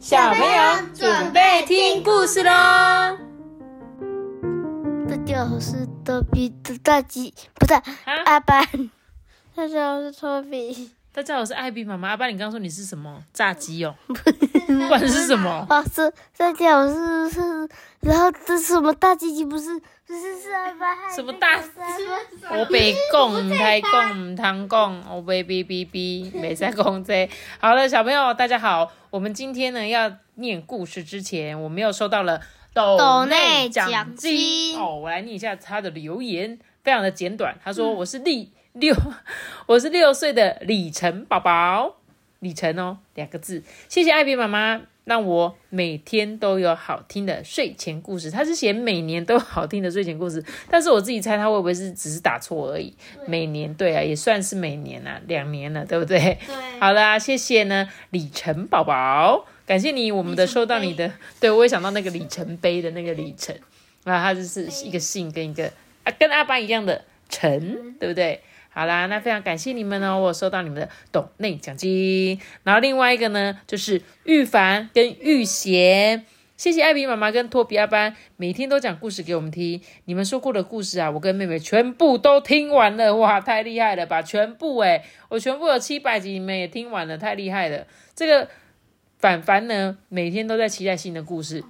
小朋友准备听故事喽！大家好，我是托比的大鸡，不是阿班。大家好，我是托比。大家好，我是艾比妈妈。阿爸，你刚刚说你是什么炸鸡哦？不管是什么？哦，是大家好，是是，然后这是什么大鸡鸡？不是，不是是阿爸。什么大？我别讲，唔太讲，唔通讲，我别哔哔哔，没在讲这。好了，小朋友，大家好。我们今天呢要念故事之前，我们又收到了斗内奖金哦。我来念一下他的留言，非常的简短。他说：“我是六六，我是六岁的李晨宝宝，李晨哦，两个字。谢谢艾比妈妈。”让我每天都有好听的睡前故事。他是写每年都好听的睡前故事，但是我自己猜他会不会是只是打错而已？每年对啊，也算是每年啊，两年了，对不对？对。好啦，谢谢呢，李晨宝宝，感谢你，我们的收到你的，对我也想到那个里程碑的那个里程啊，他就是一个姓跟一个啊，跟阿班一样的陈，对不对？好啦，那非常感谢你们哦，我收到你们的懂内奖金。然后另外一个呢，就是玉凡跟玉贤，谢谢艾比妈妈跟托比阿班，每天都讲故事给我们听。你们说过的故事啊，我跟妹妹全部都听完了，哇，太厉害了吧！全部诶，我全部有七百集，你们也听完了，太厉害了。这个凡凡呢，每天都在期待新的故事。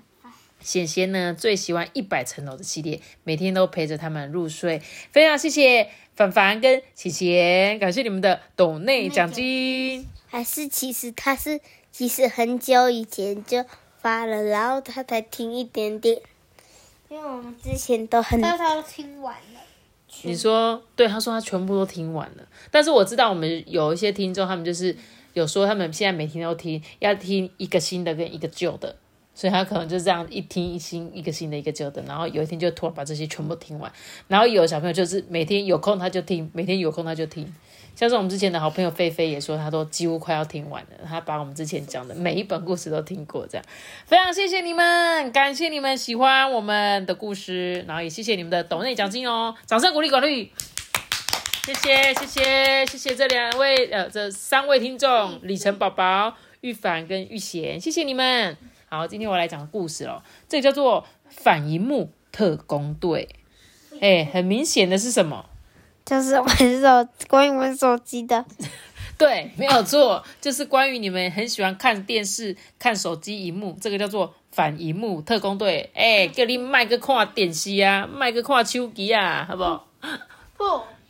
贤贤呢，最喜欢一百层楼的系列，每天都陪着他们入睡，非常谢谢。凡凡跟琪琪，感谢你们的董内奖金。还是其实他是其实很久以前就发了，然后他才听一点点，因为我们之前都很，但他都听完了。你说对，他说他全部都听完了，但是我知道我们有一些听众，他们就是有说他们现在每天都听，要听一个新的跟一个旧的。所以他可能就这样一听一新一个新的一个旧的，然后有一天就突然把这些全部听完。然后有小朋友就是每天有空他就听，每天有空他就听。像是我们之前的好朋友菲菲也说，他都几乎快要听完了，他把我们之前讲的每一本故事都听过。这样非常谢谢你们，感谢你们喜欢我们的故事，然后也谢谢你们的抖内奖金哦，掌声鼓励鼓励。谢谢谢谢谢谢这两位呃这三位听众李晨宝宝、玉凡跟玉贤，谢谢你们。好，今天我来讲故事哦。这个叫做反荧幕特工队。哎，很明显的是什么？就是玩手，关于玩手机的。对，没有错，就是关于你们很喜欢看电视、看手机荧幕。这个叫做反荧幕特工队。哎，叫你卖个看电视啊，卖个看手机啊，好不好？不，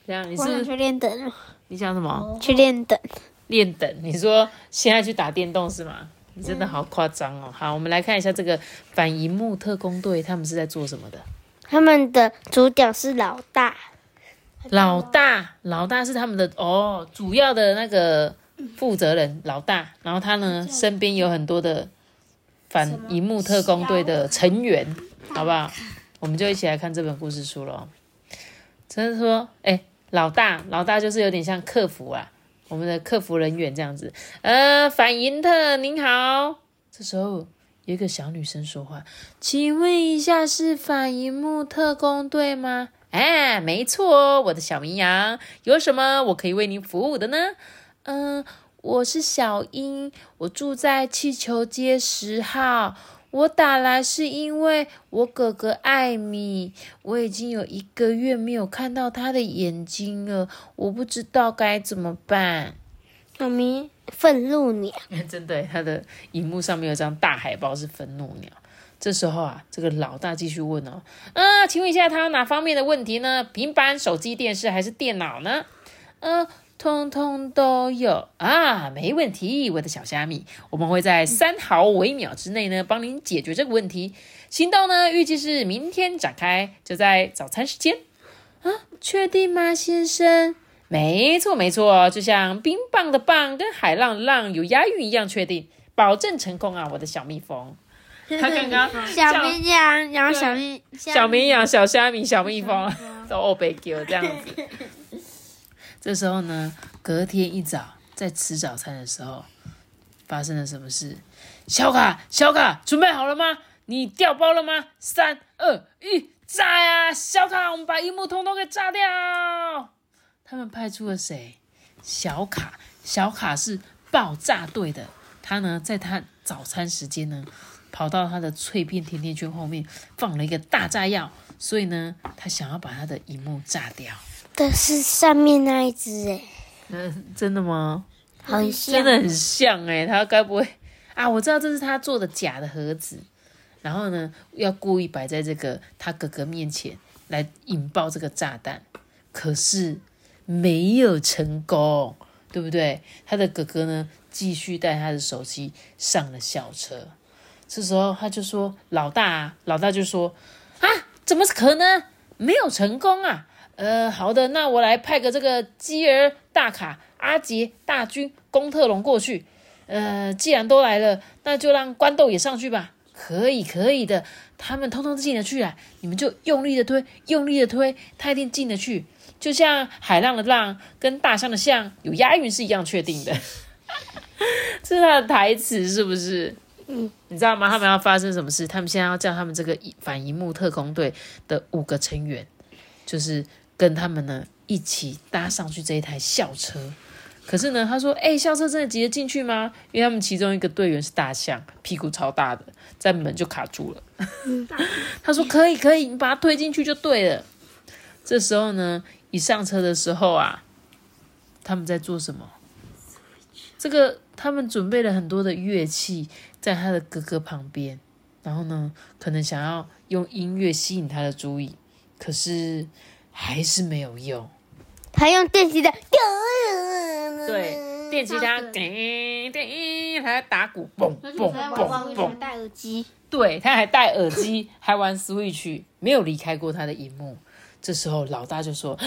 这样你是去练等。你想什么？去练等。练等？你说现在去打电动是吗？你真的好夸张哦！好，我们来看一下这个反荧幕特工队，他们是在做什么的？他们的主角是老大，老大，老大是他们的哦，主要的那个负责人，老大。然后他呢，身边有很多的反荧幕特工队的成员，好不好？我们就一起来看这本故事书喽。真是说，哎，老大，老大就是有点像客服啊。我们的客服人员这样子，呃，反银特您好，这时候有一个小女生说话，请问一下是反银幕特工队吗？哎，没错哦，我的小绵羊，有什么我可以为您服务的呢？嗯，我是小英，我住在气球街十号。我打来是因为我哥哥艾米，我已经有一个月没有看到他的眼睛了，我不知道该怎么办。妈咪，愤怒鸟，真的，他的荧幕上面有张大海报是愤怒鸟。这时候啊，这个老大继续问哦，啊，请问一下他有哪方面的问题呢？平板、手机、电视还是电脑呢？嗯。通通都有啊，没问题，我的小虾米，我们会在三毫微秒之内呢，帮您解决这个问题。行动呢，预计是明天展开，就在早餐时间啊，确定吗，先生？没错，没错，就像冰棒的棒跟海浪浪有押韵一样，确定，保证成功啊，我的小蜜蜂。他 刚刚小绵羊，然后小蜜小绵羊、小虾米、小蜜蜂 都被叫这样子。这时候呢，隔天一早在吃早餐的时候，发生了什么事？小卡，小卡，准备好了吗？你掉包了吗？三二一，炸呀！小卡，我们把荧幕通通给炸掉！他们派出了谁？小卡，小卡是爆炸队的他呢，在他早餐时间呢，跑到他的脆片甜甜圈后面放了一个大炸药，所以呢，他想要把他的荧幕炸掉。但是上面那一只哎，嗯，真的吗？很像，真的很像哎、他该不会啊？我知道这是他做的假的盒子，然后呢，要故意摆在这个他哥哥面前来引爆这个炸弹，可是没有成功，对不对？他的哥哥呢，继续带他的手机上了校车。这时候他就说：“老大啊，老大就说啊，怎么可能没有成功啊？呃，好的，那我来派个这个基尔大卡、阿杰大军、公特龙过去。呃，既然都来了，那就让关豆也上去吧。可以，可以的，他们通通进得去啊！你们就用力的推，用力的推，他一定进得去。就像海浪的浪跟大象的象有押韵是一样确定的。这是他的台词，是不是？嗯，你知道吗？他们要发生什么事？他们现在要叫他们这个反荧幕特工队的五个成员，就是跟他们呢一起搭上去这一台校车。可是呢，他说：“哎、校车真的挤得进去吗？”因为他们其中一个队员是大象，屁股超大的，在门就卡住了。他说：“可以，可以，你把它推进去就对了。”这时候呢，一上车的时候啊，他们在做什么？这个他们准备了很多的乐器，在他的哥哥旁边，然后呢，可能想要用音乐吸引他的注意，可是还是没有用。他用电吉他，对，电吉他，叮叮，他在打鼓，嘣嘣嘣嘣。戴耳机，对，他还戴耳机，还玩 Switch，没有离开过他的荧幕。这时候老大就说：“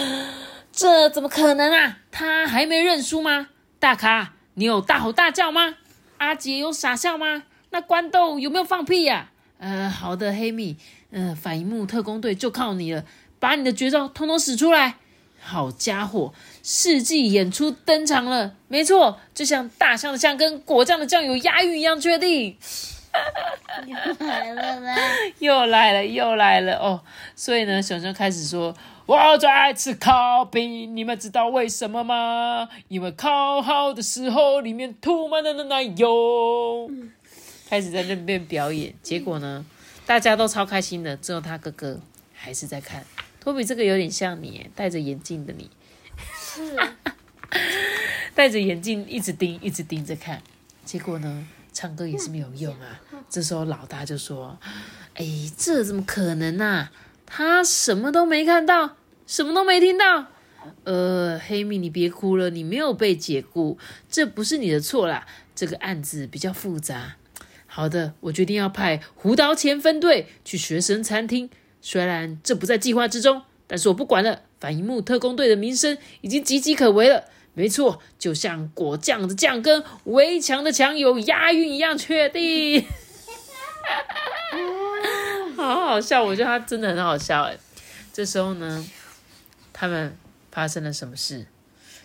这怎么可能啊？他还没认输吗？大咖，你有大吼大叫吗？阿杰有傻笑吗？那关豆有没有放屁呀、呃，好的，黑米，呃，反荧幕特工队就靠你了，把你的绝招通通使出来。好家伙，世纪演出登场了！没错，就像大象的象跟果酱的酱有押韵一样，确定。又来了啦！又来了，又来了哦！所以呢，熊熊开始说：“我最爱吃烤饼，你们知道为什么吗？因为烤好的时候里面涂满了奶油。”开始在那边表演，结果呢，大家都超开心的，只有他哥哥还是在看。托比这个有点像你，戴着眼镜的你，是，戴着眼镜一直盯，一直盯着看。结果呢，唱歌也是没有用啊。这时候老大就说：“哎，这怎么可能啊？他什么都没看到，什么都没听到。呃，黑米，你别哭了，你没有被解雇，这不是你的错啦。这个案子比较复杂。好的，我决定要派胡刀前分队去学生餐厅。虽然这不在计划之中，但是我不管了。反荧幕特工队的名声已经岌岌可危了。没错，就像果酱的酱跟围墙的墙有押韵一样确定。好好笑，我觉得他真的很好笑哎。这时候呢，他们发生了什么事？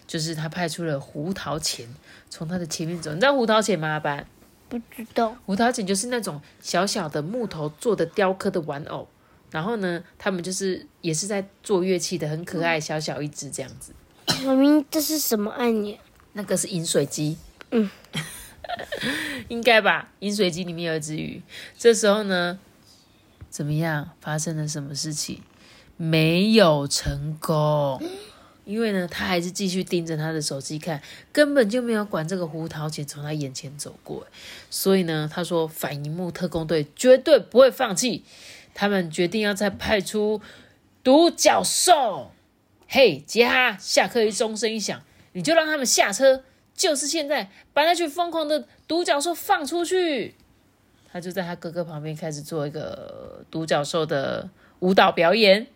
就是他派出了胡桃钳从他的前面走。你知道胡桃钳吗？阿班？不知道，胡桃钳就是那种小小的木头做的雕刻的玩偶，然后呢，他们就是也是在做乐器的，很可爱，小小一只这样子。我明这是什么按钮？那个是饮水机，嗯，应该吧？饮水机里面有一只鱼。这时候呢，怎么样？发生了什么事情？没有成功，因为呢，他还是继续盯着他的手机看，根本就没有管这个胡桃钳从他眼前走过。所以呢，他说反荧幕特工队绝对不会放弃，他们决定要再派出独角兽。嘿，杰哈！下课一钟声一响，你就让他们下车，就是现在，把那群疯狂的独角兽放出去。他就在他哥哥旁边开始做一个独角兽的舞蹈表演，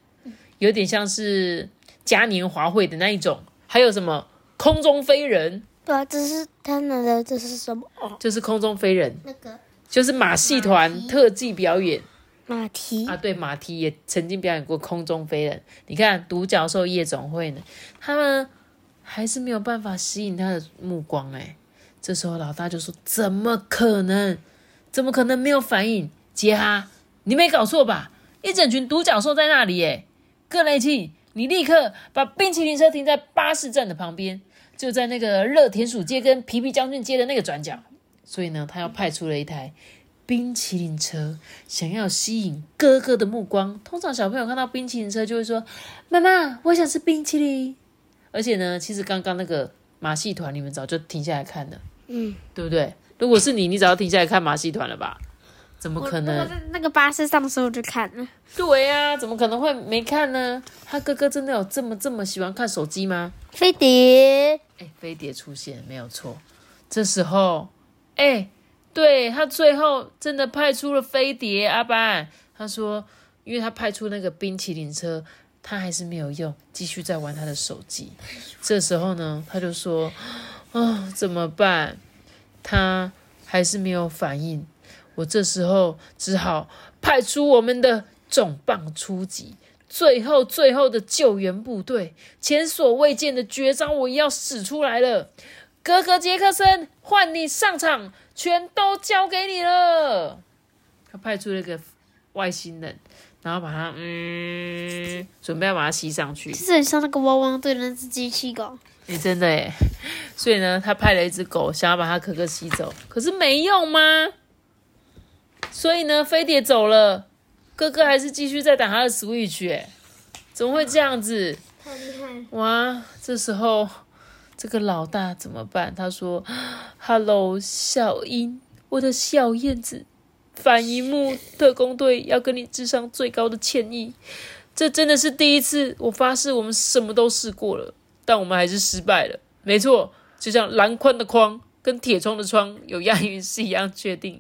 有点像是嘉年华会的那一种。还有什么空中飞人，对啊，这是他们的，这是什么？哦，就是空中飞人，那个就是马戏团特技表演。马蹄啊，对，马蹄也曾经表演过空中飞人。你看独角兽夜总会呢，他们还是没有办法吸引他的目光哎。这时候老大就说：“怎么可能？怎么可能没有反应？杰哈，你没搞错吧？一整群独角兽在那里哎！各雷奇，你立刻把冰淇淋车停在巴士站的旁边，就在那个热田鼠街跟皮皮将军街的那个转角。所以呢，他要派出了一台冰淇淋车，想要吸引哥哥的目光。通常小朋友看到冰淇淋车就会说：“妈妈，我想吃冰淇淋。”而且呢，其实刚刚那个马戏团，你们早就停下来看了，嗯，对不对？如果是你，你早就停下来看马戏团了吧？怎么可能？在那个巴士上的时候就看了。对呀、怎么可能会没看呢？他哥哥真的有这么这么喜欢看手机吗？飞碟，哎，飞碟出现没有错。这时候，哎，对他最后真的派出了飞碟阿班。他说，因为他派出那个冰淇淋车，他还是没有用，继续在玩他的手机。这时候呢，他就说，啊、怎么办？他还是没有反应。我这时候只好派出我们的重磅出击，最后最后的救援部队，前所未见的绝招我要使出来了！哥哥杰克森，换你上场，全都交给你了。他派出了一个外星人，然后把他嗯，准备要把它吸上去。就是很像那个汪汪队的那只机器狗。哎、真的哎，所以呢，他派了一只狗，想要把他哥哥吸走，可是没用吗？所以呢，飞碟走了，哥哥还是继续在打他的 Switch 哎，怎么会这样子？太厉害！哇，这时候这个老大怎么办？他说：“Hello，小英，我的小燕子，反荧幕特工队要跟你智商最高的歉意。这真的是第一次，我发誓我们什么都试过了，但我们还是失败了。没错，就像篮筐的筐跟铁窗的窗有押韵是一样确定。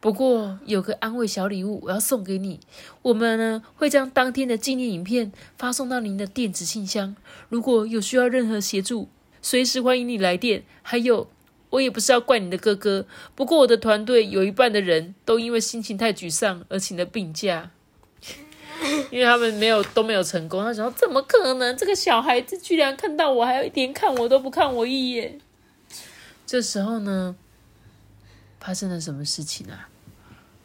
不过有个安慰小礼物我要送给你，我们呢会将当天的纪念影片发送到您的电子信箱。如果有需要任何协助，随时欢迎你来电。还有，我也不是要怪你的哥哥，不过我的团队有一半的人都因为心情太沮丧而请了病假。因为他们没有都没有成功，他想说怎么可能？这个小孩子居然看到我，还连看我都不看我一眼。这时候呢，发生了什么事情啊？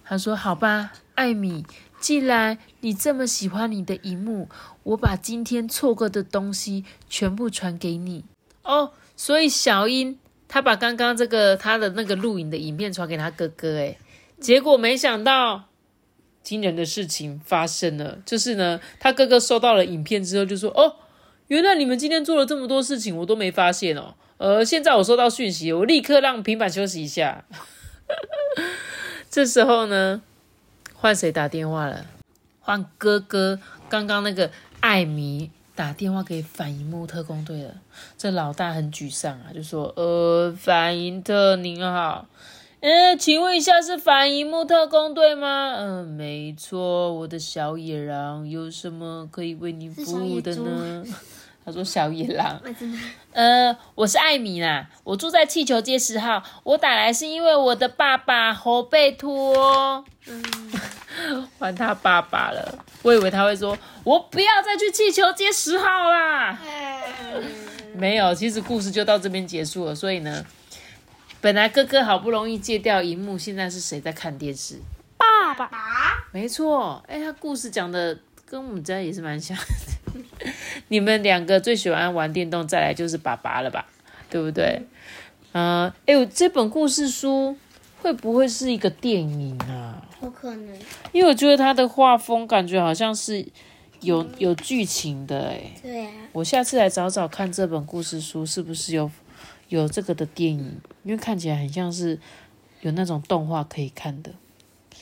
他说：“好吧，艾米，既然你这么喜欢你的荧幕，我把今天错过的东西全部传给你哦。所以小英他把刚刚这个他的那个录影的影片传给他哥哥，诶，结果没想到惊人的事情发生了，就是呢，他哥哥收到了影片之后就说：哦，原来你们今天做了这么多事情，我都没发现哦。呃，现在我收到讯息，我立刻让平板休息一下。这时候呢，换谁打电话了？换哥哥，刚刚那个艾米打电话给反银幕特工队了。这老大很沮丧啊，就说：“呃，反银特您好，呃，请问一下是反银幕特工队吗？嗯、没错，我的小野狼有什么可以为您服务的呢？”他说：“小野狼。”呃，我是艾米啦，我住在气球街十号。我打来是因为我的爸爸侯贝托，嗯，换他爸爸了。我以为他会说，我不要再去气球街十号啦。没有，其实故事就到这边结束了。所以呢，本来哥哥好不容易戒掉荧幕，现在是谁在看电视？爸爸，没错，哎，他故事讲的跟我们家也是蛮像的。你们两个最喜欢玩电动，再来就是爸爸了吧，对不对？呃，哎，我这本故事书会不会是一个电影啊？有可能。因为我觉得它的画风感觉好像是有有剧情的，哎，对啊，我下次来找找看这本故事书是不是有有这个的电影，因为看起来很像是有那种动画可以看的。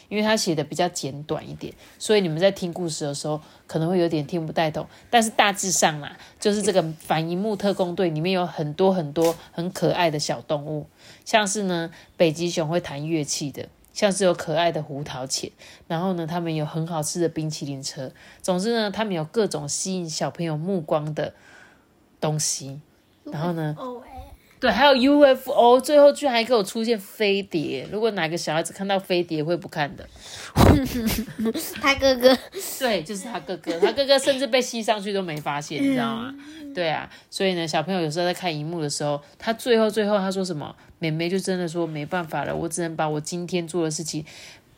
因为它写的比较简短一点，所以你们在听故事的时候可能会有点听不太懂。但是大致上啦，就是这个反银幕特工队里面有很多很多很可爱的小动物，像是呢北极熊会弹乐器的，像是有可爱的胡桃钳，然后呢他们有很好吃的冰淇淋车。总之呢，他们有各种吸引小朋友目光的东西。然后呢，对，还有 UFO，最后居然还给我出现飞碟。如果哪个小孩子看到飞碟会不看的？他哥哥对，就是他哥哥，他哥哥甚至被吸上去都没发现，你知道吗？对啊，所以呢，小朋友有时候在看荧幕的时候，他最后最后他说什么？妹妹就真的说没办法了，我只能把我今天做的事情，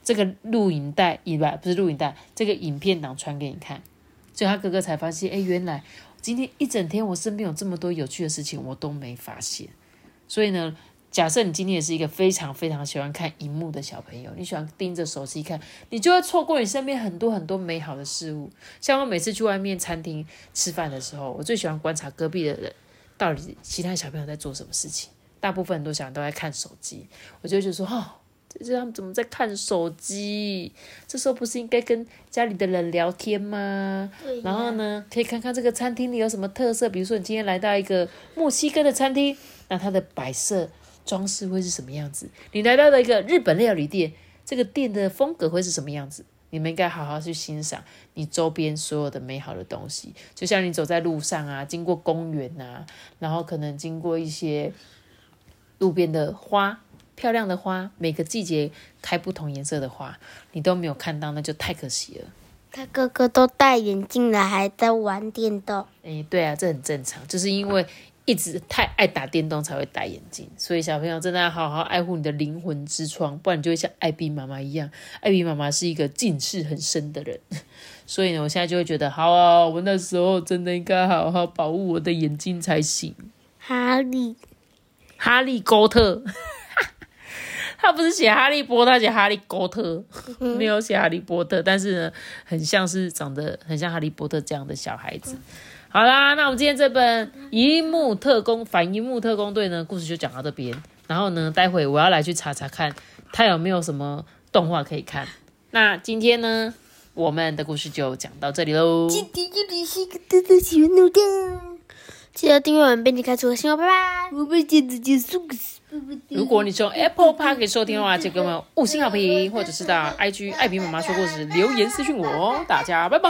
这个录影带以外不是录影带，这个影片档传给你看。所以他哥哥才发现，哎，原来今天一整天我身边有这么多有趣的事情，我都没发现。所以呢，假设你今天也是一个非常非常喜欢看荧幕的小朋友，你喜欢盯着手机看，你就会错过你身边很多很多美好的事物。像我每次去外面餐厅吃饭的时候，我最喜欢观察隔壁的人到底其他小朋友在做什么事情。大部分很多小孩都在看手机，我就觉得说，哦，这是他们怎么在看手机？这时候不是应该跟家里的人聊天吗？然后呢，可以看看这个餐厅里有什么特色，比如说你今天来到一个墨西哥的餐厅，那它的摆设装饰会是什么样子？你来到了一个日本料理店，这个店的风格会是什么样子？你们应该好好去欣赏你周边所有的美好的东西，就像你走在路上啊，经过公园啊，然后可能经过一些路边的花，漂亮的花，每个季节开不同颜色的花，你都没有看到，那就太可惜了。他哥哥都戴眼镜了，还在玩电动。诶，对啊，这很正常，就是因为一直太爱打电动才会戴眼镜，所以小朋友真的要好好爱护你的灵魂之窗，不然你就会像艾比妈妈一样。艾比妈妈是一个近视很深的人，所以呢，我现在就会觉得，好啊，我那时候真的应该好好保护我的眼睛才行。哈利，哈利波特，他不是写哈利波特，他写哈利波特，没有写哈利波特，但是呢，很像是长得很像哈利波特这样的小孩子。好啦，那我们今天这本《荧幕特工反荧幕特工队》呢，故事就讲到这边。然后呢，待会我要来去查查看，他有没有什么动画可以看。那今天呢，我们的故事就讲到这里喽。今天这里是一个豆豆喜欢弄的，记得订阅我们，并且开出个信号，拜拜。我们接着结束。如果你是用 Apple Park 收听的话，就给我们五星好评，或者是到 IG 艾比妈妈说故事留言私讯我哦。大家拜拜。